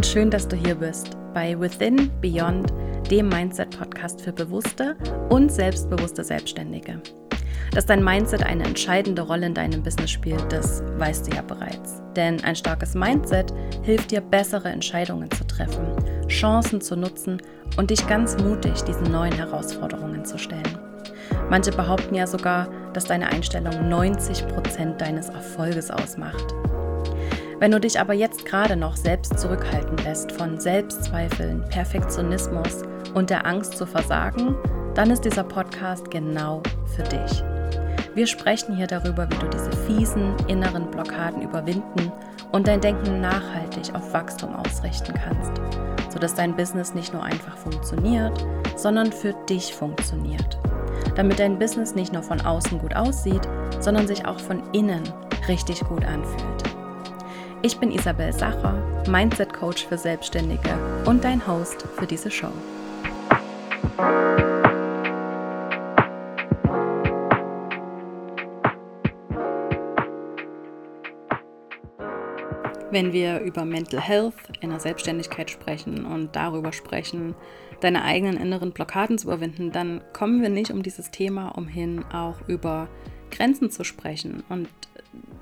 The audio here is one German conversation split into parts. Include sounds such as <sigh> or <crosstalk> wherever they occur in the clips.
und schön, dass du hier bist bei Within Beyond, dem Mindset-Podcast für bewusste und selbstbewusste Selbstständige. Dass dein Mindset eine entscheidende Rolle in deinem Business spielt, das weißt du ja bereits. Denn ein starkes Mindset hilft dir, bessere Entscheidungen zu treffen, Chancen zu nutzen und dich ganz mutig diesen neuen Herausforderungen zu stellen. Manche behaupten ja sogar, dass deine Einstellung 90 Prozent deines Erfolges ausmacht. Wenn du dich aber jetzt gerade noch selbst zurückhalten lässt von Selbstzweifeln, Perfektionismus und der Angst zu versagen, dann ist dieser Podcast genau für dich. Wir sprechen hier darüber, wie du diese fiesen inneren Blockaden überwinden und dein Denken nachhaltig auf Wachstum ausrichten kannst, sodass dein Business nicht nur einfach funktioniert, sondern für dich funktioniert. Damit dein Business nicht nur von außen gut aussieht, sondern sich auch von innen richtig gut anfühlt. Ich bin Isabel Sacher, Mindset Coach für Selbstständige und dein Host für diese Show. Wenn wir über Mental Health in der Selbstständigkeit sprechen und darüber sprechen, deine eigenen inneren Blockaden zu überwinden, dann kommen wir nicht um dieses Thema umhin, auch über Grenzen zu sprechen und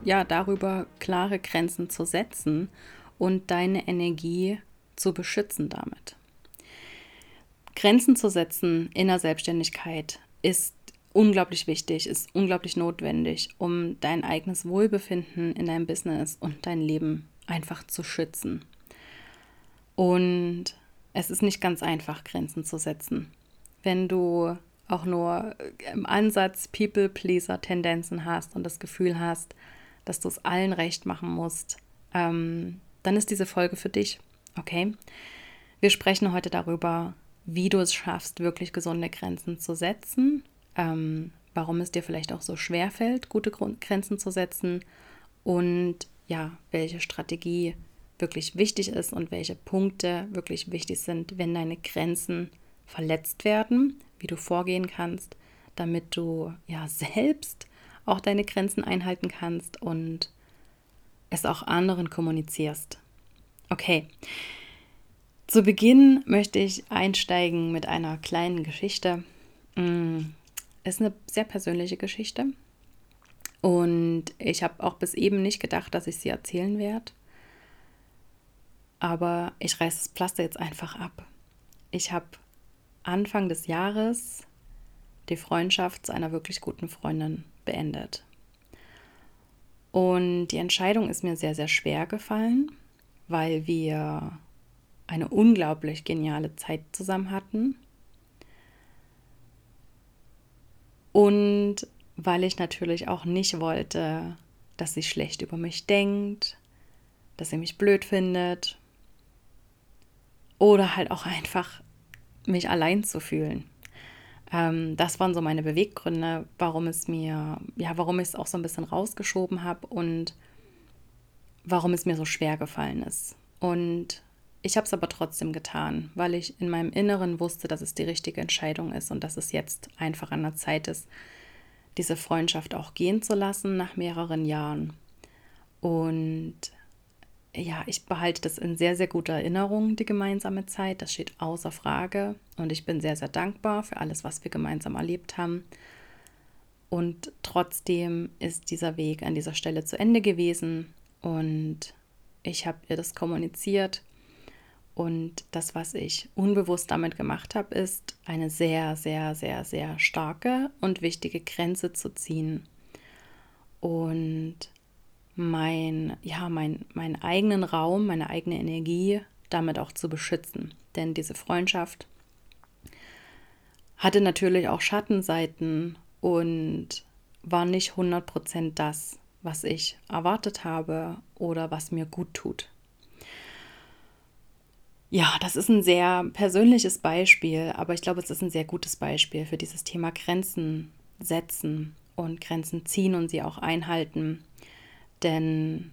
ja, darüber klare Grenzen zu setzen und deine Energie zu beschützen damit. Grenzen zu setzen in der Selbstständigkeit ist unglaublich wichtig, ist unglaublich notwendig, um dein eigenes Wohlbefinden in deinem Business und dein Leben einfach zu schützen. Und es ist nicht ganz einfach, Grenzen zu setzen. Wenn du auch nur im Ansatz People-Pleaser-Tendenzen hast und das Gefühl hast, dass du es allen recht machen musst, ähm, dann ist diese Folge für dich. Okay? Wir sprechen heute darüber, wie du es schaffst, wirklich gesunde Grenzen zu setzen, ähm, warum es dir vielleicht auch so schwer fällt, gute Grenzen zu setzen und ja, welche Strategie wirklich wichtig ist und welche Punkte wirklich wichtig sind, wenn deine Grenzen verletzt werden, wie du vorgehen kannst, damit du ja selbst auch deine Grenzen einhalten kannst und es auch anderen kommunizierst. Okay. Zu Beginn möchte ich einsteigen mit einer kleinen Geschichte. Mm, es ist eine sehr persönliche Geschichte. Und ich habe auch bis eben nicht gedacht, dass ich sie erzählen werde. Aber ich reiße das Pflaster jetzt einfach ab. Ich habe Anfang des Jahres die Freundschaft zu einer wirklich guten Freundin beendet. Und die Entscheidung ist mir sehr, sehr schwer gefallen, weil wir eine unglaublich geniale Zeit zusammen hatten. Und weil ich natürlich auch nicht wollte, dass sie schlecht über mich denkt, dass sie mich blöd findet oder halt auch einfach mich allein zu fühlen. Ähm, das waren so meine Beweggründe, warum es mir, ja, warum ich es auch so ein bisschen rausgeschoben habe und warum es mir so schwer gefallen ist. Und ich habe es aber trotzdem getan, weil ich in meinem Inneren wusste, dass es die richtige Entscheidung ist und dass es jetzt einfach an der Zeit ist, diese Freundschaft auch gehen zu lassen nach mehreren Jahren. Und ja, ich behalte das in sehr, sehr guter Erinnerung, die gemeinsame Zeit. Das steht außer Frage. Und ich bin sehr, sehr dankbar für alles, was wir gemeinsam erlebt haben. Und trotzdem ist dieser Weg an dieser Stelle zu Ende gewesen. Und ich habe ihr das kommuniziert. Und das, was ich unbewusst damit gemacht habe, ist, eine sehr, sehr, sehr, sehr starke und wichtige Grenze zu ziehen. Und mein, ja, mein, meinen eigenen Raum, meine eigene Energie damit auch zu beschützen. Denn diese Freundschaft hatte natürlich auch Schattenseiten und war nicht 100% das, was ich erwartet habe oder was mir gut tut. Ja, das ist ein sehr persönliches Beispiel, aber ich glaube, es ist ein sehr gutes Beispiel für dieses Thema Grenzen setzen und Grenzen ziehen und sie auch einhalten. Denn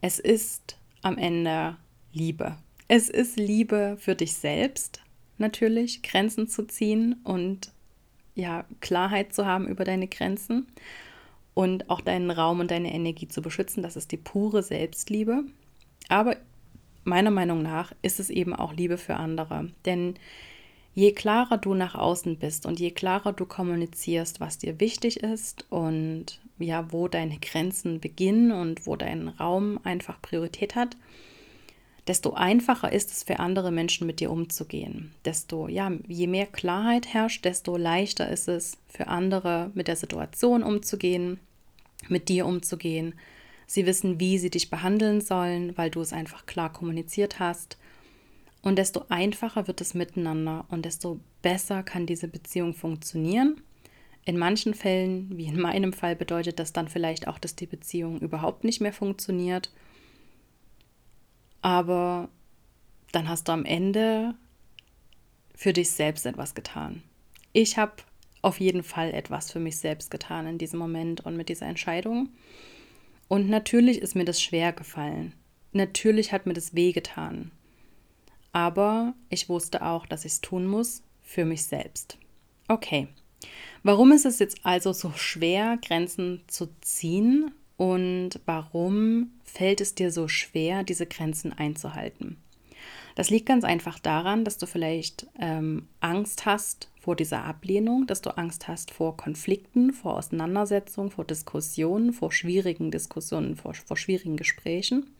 es ist am Ende Liebe. Es ist Liebe für dich selbst, natürlich, Grenzen zu ziehen und ja, Klarheit zu haben über deine Grenzen und auch deinen Raum und deine Energie zu beschützen. Das ist die pure Selbstliebe. Aber meiner Meinung nach ist es eben auch Liebe für andere. Denn je klarer du nach außen bist und je klarer du kommunizierst, was dir wichtig ist und ja, wo deine Grenzen beginnen und wo dein Raum einfach Priorität hat, desto einfacher ist es für andere Menschen mit dir umzugehen. Desto, ja, je mehr Klarheit herrscht, desto leichter ist es für andere mit der Situation umzugehen, mit dir umzugehen. Sie wissen, wie sie dich behandeln sollen, weil du es einfach klar kommuniziert hast. Und desto einfacher wird es miteinander und desto besser kann diese Beziehung funktionieren. In manchen Fällen, wie in meinem Fall, bedeutet das dann vielleicht auch, dass die Beziehung überhaupt nicht mehr funktioniert aber dann hast du am Ende für dich selbst etwas getan. Ich habe auf jeden Fall etwas für mich selbst getan in diesem Moment und mit dieser Entscheidung. Und natürlich ist mir das schwer gefallen. Natürlich hat mir das wehgetan. Aber ich wusste auch, dass ich es tun muss für mich selbst. Okay. Warum ist es jetzt also so schwer, Grenzen zu ziehen und warum fällt es dir so schwer, diese Grenzen einzuhalten? Das liegt ganz einfach daran, dass du vielleicht ähm, Angst hast vor dieser Ablehnung, dass du Angst hast vor Konflikten, vor Auseinandersetzungen, vor Diskussionen, vor schwierigen Diskussionen, vor, vor schwierigen Gesprächen.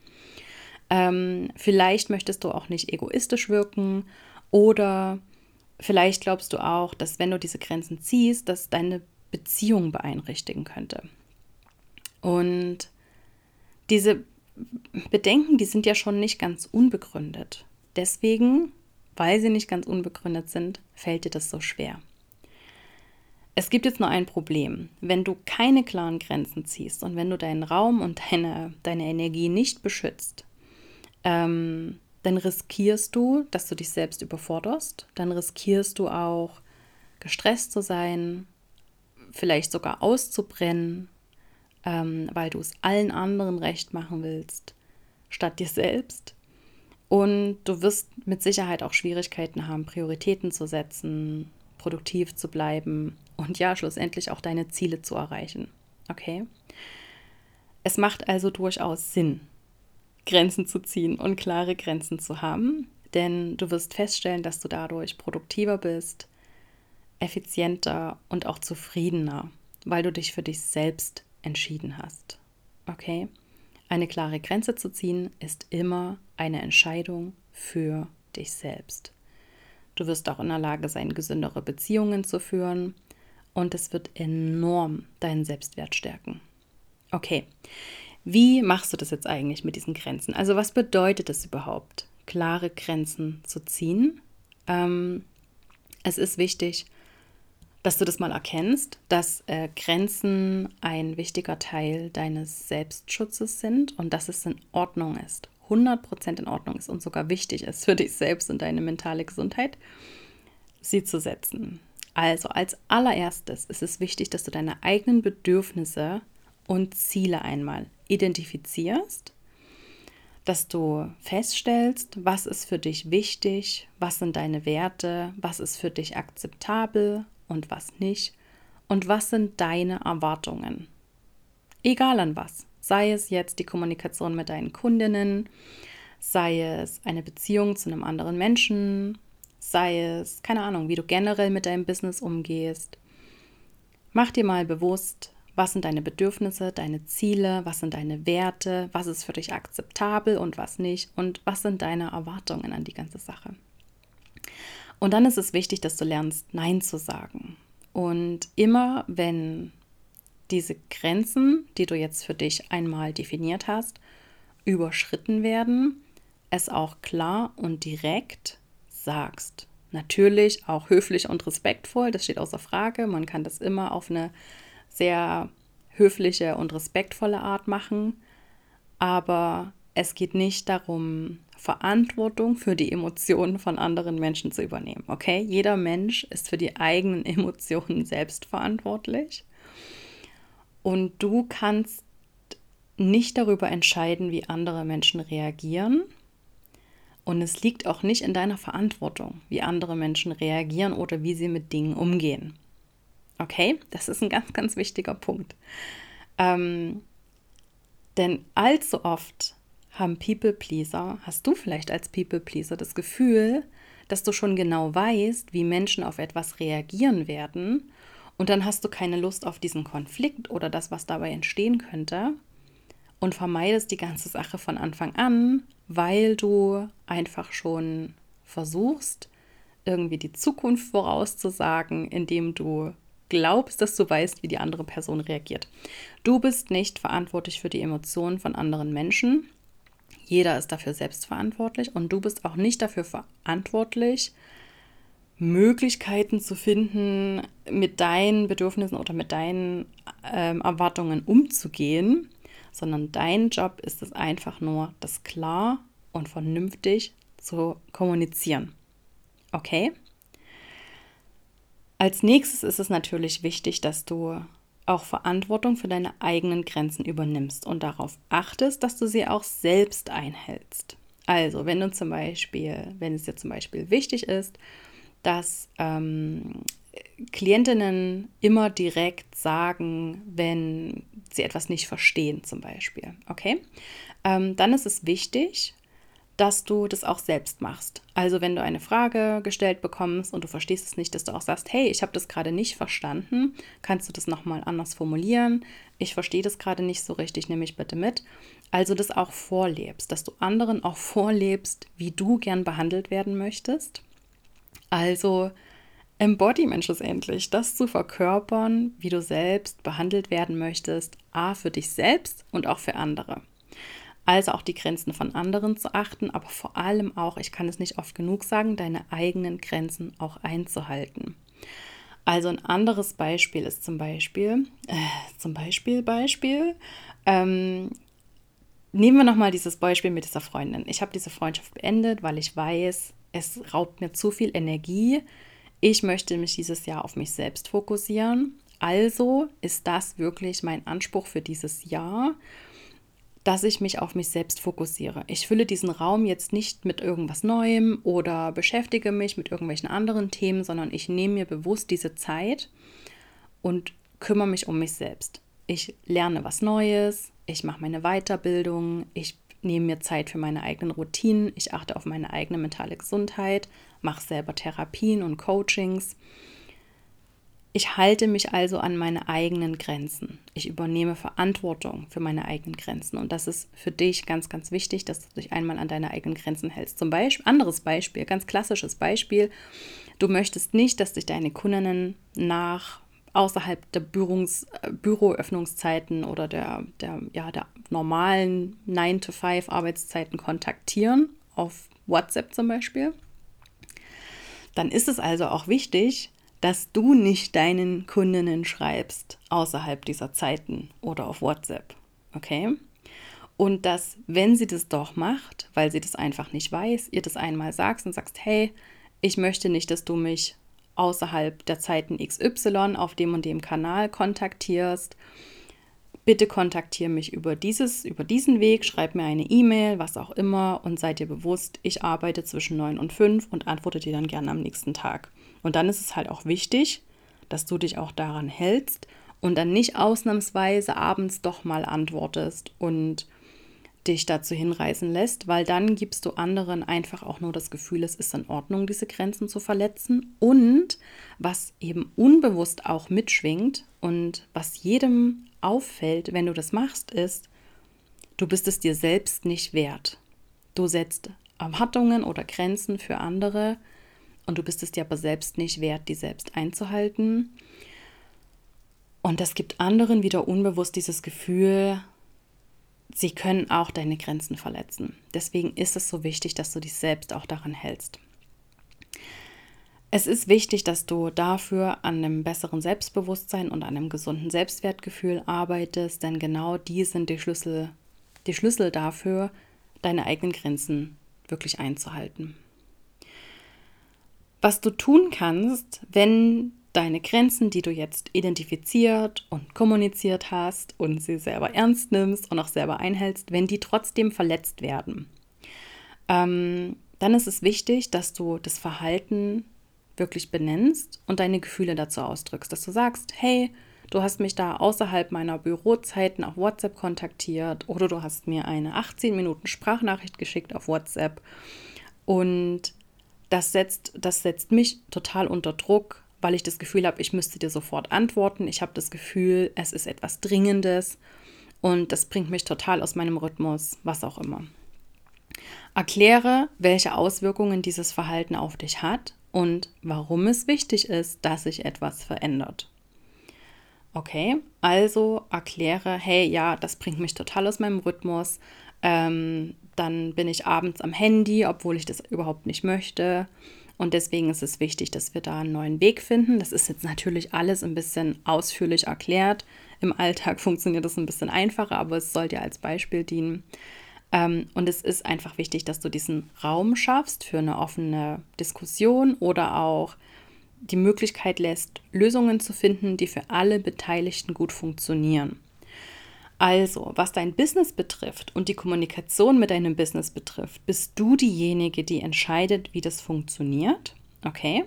Ähm, vielleicht möchtest du auch nicht egoistisch wirken oder vielleicht glaubst du auch, dass wenn du diese Grenzen ziehst, dass deine Beziehung beeinträchtigen könnte. Und diese Bedenken, die sind ja schon nicht ganz unbegründet. Deswegen, weil sie nicht ganz unbegründet sind, fällt dir das so schwer. Es gibt jetzt nur ein Problem. Wenn du keine klaren Grenzen ziehst und wenn du deinen Raum und deine, deine Energie nicht beschützt, ähm, dann riskierst du, dass du dich selbst überforderst. Dann riskierst du auch, gestresst zu sein, vielleicht sogar auszubrennen ähm, weil du es allen anderen recht machen willst, statt dir selbst. Und du wirst mit Sicherheit auch Schwierigkeiten haben, Prioritäten zu setzen, produktiv zu bleiben und ja, schlussendlich auch deine Ziele zu erreichen. Okay? Es macht also durchaus Sinn, Grenzen zu ziehen und klare Grenzen zu haben, denn du wirst feststellen, dass du dadurch produktiver bist, effizienter und auch zufriedener, weil du dich für dich selbst entschieden hast. Okay? Eine klare Grenze zu ziehen ist immer eine Entscheidung für dich selbst. Du wirst auch in der Lage sein, gesündere Beziehungen zu führen und es wird enorm deinen Selbstwert stärken. Okay, wie machst du das jetzt eigentlich mit diesen Grenzen? Also was bedeutet es überhaupt, klare Grenzen zu ziehen? Ähm, es ist wichtig, dass du das mal erkennst, dass äh, Grenzen ein wichtiger Teil deines Selbstschutzes sind und dass es in Ordnung ist, 100% in Ordnung ist und sogar wichtig ist für dich selbst und deine mentale Gesundheit, sie zu setzen. Also als allererstes ist es wichtig, dass du deine eigenen Bedürfnisse und Ziele einmal identifizierst, dass du feststellst, was ist für dich wichtig, was sind deine Werte, was ist für dich akzeptabel und was nicht und was sind deine Erwartungen. Egal an was, sei es jetzt die Kommunikation mit deinen Kundinnen, sei es eine Beziehung zu einem anderen Menschen, sei es, keine Ahnung, wie du generell mit deinem Business umgehst. Mach dir mal bewusst, was sind deine Bedürfnisse, deine Ziele, was sind deine Werte, was ist für dich akzeptabel und was nicht und was sind deine Erwartungen an die ganze Sache. Und dann ist es wichtig, dass du lernst, Nein zu sagen. Und immer wenn diese Grenzen, die du jetzt für dich einmal definiert hast, überschritten werden, es auch klar und direkt sagst. Natürlich auch höflich und respektvoll, das steht außer Frage. Man kann das immer auf eine sehr höfliche und respektvolle Art machen. Aber es geht nicht darum, Verantwortung für die Emotionen von anderen Menschen zu übernehmen. Okay, jeder Mensch ist für die eigenen <laughs> Emotionen selbst verantwortlich. Und du kannst nicht darüber entscheiden, wie andere Menschen reagieren. Und es liegt auch nicht in deiner Verantwortung, wie andere Menschen reagieren oder wie sie mit Dingen umgehen. Okay, das ist ein ganz, ganz wichtiger Punkt. Ähm, denn allzu oft haben People Pleaser, hast du vielleicht als People Pleaser das Gefühl, dass du schon genau weißt, wie Menschen auf etwas reagieren werden und dann hast du keine Lust auf diesen Konflikt oder das, was dabei entstehen könnte und vermeidest die ganze Sache von Anfang an, weil du einfach schon versuchst, irgendwie die Zukunft vorauszusagen, indem du glaubst, dass du weißt, wie die andere Person reagiert. Du bist nicht verantwortlich für die Emotionen von anderen Menschen. Jeder ist dafür selbst verantwortlich und du bist auch nicht dafür verantwortlich, Möglichkeiten zu finden, mit deinen Bedürfnissen oder mit deinen ähm, Erwartungen umzugehen, sondern dein Job ist es einfach nur, das klar und vernünftig zu kommunizieren. Okay? Als nächstes ist es natürlich wichtig, dass du auch Verantwortung für deine eigenen Grenzen übernimmst und darauf achtest, dass du sie auch selbst einhältst. Also, wenn du zum Beispiel, wenn es dir zum Beispiel wichtig ist, dass ähm, Klientinnen immer direkt sagen, wenn sie etwas nicht verstehen, zum Beispiel. Okay? Ähm, dann ist es wichtig, dass du das auch selbst machst. Also wenn du eine Frage gestellt bekommst und du verstehst es nicht, dass du auch sagst, hey, ich habe das gerade nicht verstanden, kannst du das nochmal anders formulieren? Ich verstehe das gerade nicht so richtig, nehme ich bitte mit. Also das auch vorlebst, dass du anderen auch <laughs> vorlebst, wie du gern behandelt werden möchtest. Also Embodiment schlussendlich, das zu verkörpern, wie du selbst behandelt werden möchtest, a für dich selbst und auch für andere also auch die Grenzen von anderen zu achten, aber vor allem auch, ich kann es nicht oft genug sagen, deine eigenen Grenzen auch einzuhalten. Also ein anderes Beispiel ist zum Beispiel, äh, zum Beispiel, Beispiel, ähm, nehmen wir nochmal dieses Beispiel mit dieser Freundin. Ich habe diese Freundschaft beendet, weil ich weiß, es raubt mir zu viel Energie. Ich möchte mich dieses Jahr auf mich selbst fokussieren. Also ist das wirklich mein Anspruch für dieses Jahr dass ich mich auf mich selbst fokussiere. Ich fülle diesen Raum jetzt nicht mit irgendwas Neuem oder beschäftige mich mit irgendwelchen anderen Themen, sondern ich nehme mir bewusst diese Zeit und kümmere mich um mich selbst. Ich lerne was Neues, ich mache meine Weiterbildung, ich nehme mir Zeit für meine eigenen Routinen, ich achte auf meine eigene mentale Gesundheit, mache selber Therapien und Coachings ich halte mich also an meine eigenen Grenzen. Ich übernehme Verantwortung für meine eigenen Grenzen. Und das ist für dich ganz, ganz wichtig, dass du dich einmal an deine eigenen Grenzen hältst. Zum Beispiel, anderes Beispiel, ganz klassisches Beispiel. Du möchtest nicht, dass dich deine Kundinnen nach außerhalb der Büros, äh, Büroöffnungszeiten oder der, der, ja, der normalen 9-to-5 Arbeitszeiten kontaktieren, auf WhatsApp zum Beispiel. Dann ist es also auch wichtig, dass du nicht deinen Kundinnen schreibst außerhalb dieser Zeiten oder auf WhatsApp. Okay? Und dass, wenn sie das doch macht, weil sie das einfach nicht weiß, ihr das einmal sagst und sagst, hey, ich möchte nicht, dass du mich außerhalb der Zeiten XY auf dem und dem Kanal kontaktierst. Bitte kontaktiere mich über, dieses, über diesen Weg, schreib mir eine E-Mail, was auch immer und seid dir bewusst, ich arbeite zwischen 9 und 5 und antworte dir dann gerne am nächsten Tag. Und dann ist es halt auch wichtig, dass du dich auch daran hältst und dann nicht ausnahmsweise abends doch mal antwortest und dich dazu hinreißen lässt, weil dann gibst du anderen einfach auch nur das Gefühl, es ist in Ordnung, diese Grenzen zu verletzen. Und was eben unbewusst auch mitschwingt und was jedem auffällt, wenn du das machst, ist, du bist es dir selbst nicht wert. Du setzt Erwartungen oder Grenzen für andere, und du bist es dir aber selbst nicht wert, die selbst einzuhalten. Und das gibt anderen wieder unbewusst dieses Gefühl, sie können auch deine Grenzen verletzen. Deswegen ist es so wichtig, dass du dich selbst auch daran hältst. Es ist wichtig, dass du dafür an einem besseren Selbstbewusstsein und an einem gesunden Selbstwertgefühl arbeitest, denn genau die sind die Schlüssel, die Schlüssel dafür, deine eigenen Grenzen wirklich einzuhalten was du tun kannst, wenn deine Grenzen, die du jetzt identifiziert und kommuniziert hast und sie selber ernst nimmst und auch selber einhältst, wenn die trotzdem verletzt werden. Ähm, dann ist es wichtig, dass du das Verhalten wirklich benennst und deine Gefühle dazu ausdrückst, dass du sagst, hey, du hast mich da außerhalb meiner Bürozeiten auf WhatsApp kontaktiert oder du hast mir eine 18 Minuten Sprachnachricht geschickt auf WhatsApp. Und das setzt, das setzt mich total unter Druck, weil ich das Gefühl habe, ich müsste dir sofort antworten. Ich habe das Gefühl, es ist etwas Dringendes und das bringt mich total aus meinem Rhythmus, was auch immer. Erkläre, welche Auswirkungen dieses Verhalten auf dich hat und warum es wichtig ist, dass sich etwas verändert. Okay, also erkläre, hey, ja, das bringt mich total aus meinem Rhythmus. Ähm, dann bin ich abends am Handy, obwohl ich das überhaupt nicht möchte. Und deswegen ist es wichtig, dass wir da einen neuen Weg finden. Das ist jetzt natürlich alles ein bisschen ausführlich erklärt. Im Alltag <laughs> funktioniert das ein bisschen einfacher, aber es soll dir als Beispiel dienen. Ähm, und es ist einfach wichtig, dass du diesen Raum schaffst für eine offene Diskussion oder auch die Möglichkeit lässt, Lösungen zu finden, die für alle Beteiligten gut funktionieren. Also, was dein Business betrifft und die Kommunikation mit deinem Business betrifft, bist du diejenige, die entscheidet, wie das funktioniert. Okay?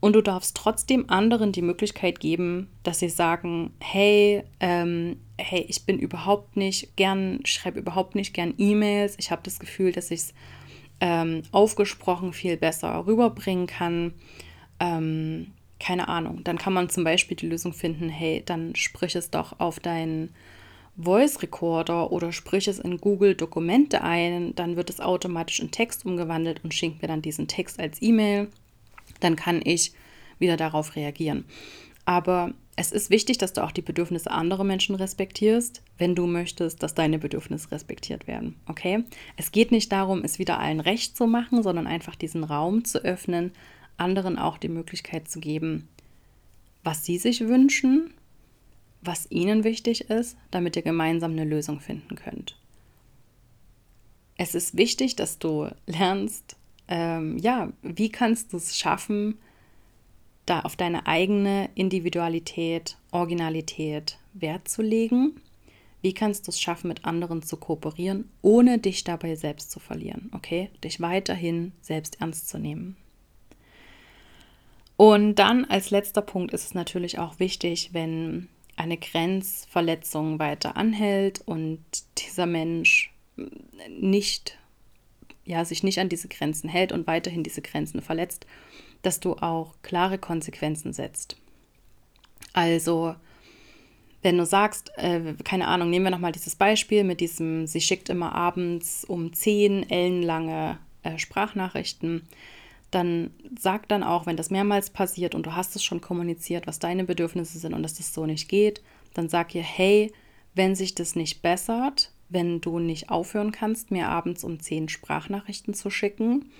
Und du darfst trotzdem anderen die Möglichkeit geben, dass sie sagen, hey, ähm, hey, ich bin überhaupt nicht gern, schreibe überhaupt nicht gern E-Mails. Ich habe das Gefühl, dass ich es ähm, aufgesprochen viel besser rüberbringen kann. Ähm, keine Ahnung. Dann kann man zum Beispiel die Lösung finden, hey, dann sprich es doch auf deinen Voice Recorder oder sprich es in Google Dokumente ein, dann wird es automatisch in Text umgewandelt und schickt mir dann diesen Text als E-Mail. Dann kann ich wieder darauf reagieren. Aber es ist wichtig, dass du auch die Bedürfnisse anderer Menschen respektierst, wenn du möchtest, dass deine Bedürfnisse respektiert werden. Okay? Es geht nicht darum, es wieder allen recht zu machen, sondern einfach diesen Raum zu öffnen, anderen auch die Möglichkeit zu geben, was sie sich wünschen was ihnen wichtig ist, damit ihr gemeinsam eine Lösung finden könnt. Es ist wichtig, dass du lernst, ähm, ja, wie kannst du es schaffen, da auf deine eigene Individualität, Originalität Wert zu legen. Wie kannst du es schaffen, mit anderen zu kooperieren, ohne dich dabei selbst zu verlieren, okay? Dich weiterhin selbst ernst zu nehmen. Und dann als letzter Punkt ist es natürlich auch wichtig, wenn eine Grenzverletzung weiter anhält und dieser Mensch nicht, ja, sich nicht an diese Grenzen hält und weiterhin diese Grenzen verletzt, dass du auch klare Konsequenzen setzt. Also, wenn du sagst, äh, keine Ahnung, nehmen wir nochmal dieses Beispiel mit diesem, sie schickt immer abends um zehn ellenlange äh, Sprachnachrichten dann sag dann auch, wenn das mehrmals passiert und du hast es schon kommuniziert, was deine Bedürfnisse sind und dass das so nicht geht, dann sag ihr, hey, wenn sich das nicht bessert, wenn du nicht aufhören kannst, mir abends um zehn Sprachnachrichten zu schicken,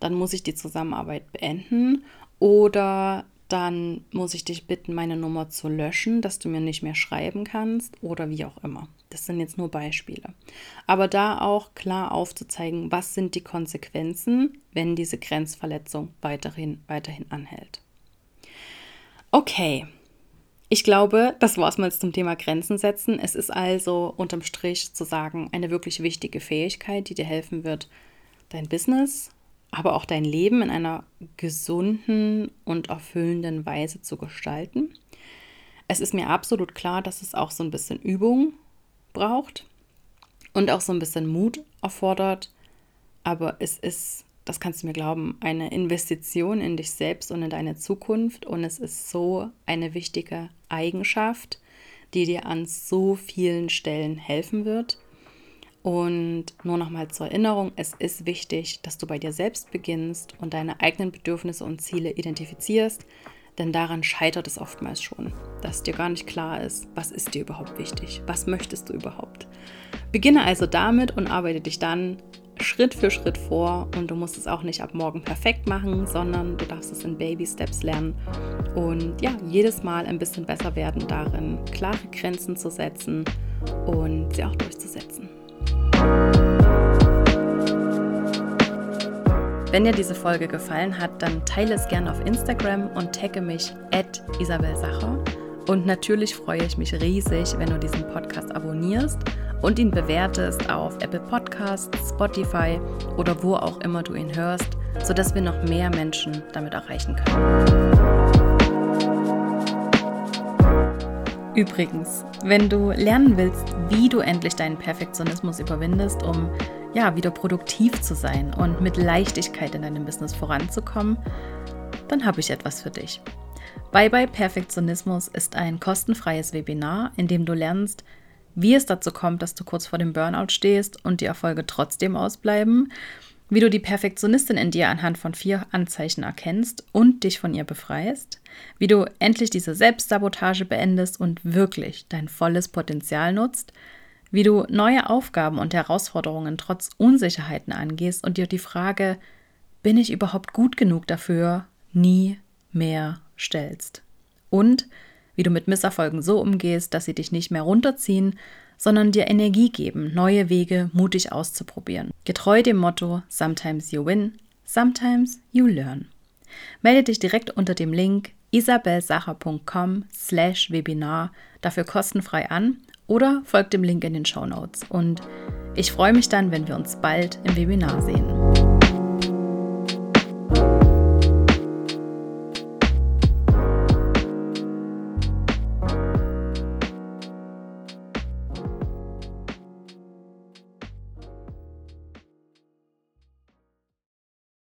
dann muss ich die Zusammenarbeit beenden oder dann muss ich dich bitten, meine Nummer zu löschen, dass du mir nicht mehr schreiben kannst oder wie auch immer. Das sind jetzt nur Beispiele. Aber da auch klar aufzuzeigen, was sind die Konsequenzen, wenn diese Grenzverletzung weiterhin, weiterhin anhält. Okay, ich glaube, das war es mal zum Thema Grenzen setzen. Es ist also unterm Strich zu sagen eine wirklich wichtige Fähigkeit, die dir helfen wird, dein Business aber auch dein Leben in einer gesunden und erfüllenden Weise zu gestalten. Es ist mir absolut klar, dass es auch so ein bisschen Übung braucht und auch so ein bisschen Mut erfordert, aber es ist, das kannst du mir glauben, eine Investition in dich selbst und in deine Zukunft. Und es ist so eine wichtige Eigenschaft, die dir an so vielen Stellen helfen wird. Und nur nochmal zur Erinnerung, es ist wichtig, dass du bei dir selbst beginnst und deine eigenen Bedürfnisse und Ziele identifizierst, denn daran scheitert es oftmals schon, dass dir gar nicht klar ist, was ist dir überhaupt wichtig, was möchtest du überhaupt. Beginne also damit und arbeite dich dann Schritt für Schritt vor und du musst es auch nicht ab morgen perfekt machen, sondern du darfst es in Baby Steps lernen und ja, jedes Mal ein bisschen besser werden darin, klare Grenzen zu setzen und sie auch durchzusetzen. Wenn dir diese Folge gefallen hat, dann teile es gerne auf Instagram und tagge mich at Isabel Sacher. Und natürlich freue ich mich riesig, wenn du diesen Podcast abonnierst und ihn bewertest auf Apple Podcasts, Spotify oder wo auch immer du ihn hörst, sodass wir noch mehr Menschen damit erreichen können. Übrigens, wenn du lernen willst, wie du endlich deinen Perfektionismus überwindest, um ja, wieder produktiv zu sein und mit Leichtigkeit in deinem Business voranzukommen, dann habe ich etwas für dich. Bye Bye Perfektionismus ist ein kostenfreies Webinar, in dem du lernst, wie es dazu kommt, dass du kurz vor dem Burnout stehst und die Erfolge trotzdem ausbleiben, wie du die Perfektionistin in dir anhand von vier Anzeichen erkennst und dich von ihr befreist, wie du endlich diese Selbstsabotage beendest und wirklich dein volles Potenzial nutzt, wie du neue Aufgaben und Herausforderungen trotz Unsicherheiten angehst und dir die Frage, bin ich überhaupt gut genug dafür, nie mehr stellst. Und wie du mit Misserfolgen so umgehst, dass sie dich nicht mehr runterziehen, sondern dir Energie geben, neue Wege mutig auszuprobieren. Getreu dem Motto Sometimes you win, sometimes you learn. Melde dich direkt unter dem Link isabelsacher.com slash Webinar dafür kostenfrei an oder folg dem Link in den Show Notes. Und ich freue mich dann, wenn wir uns bald im Webinar sehen.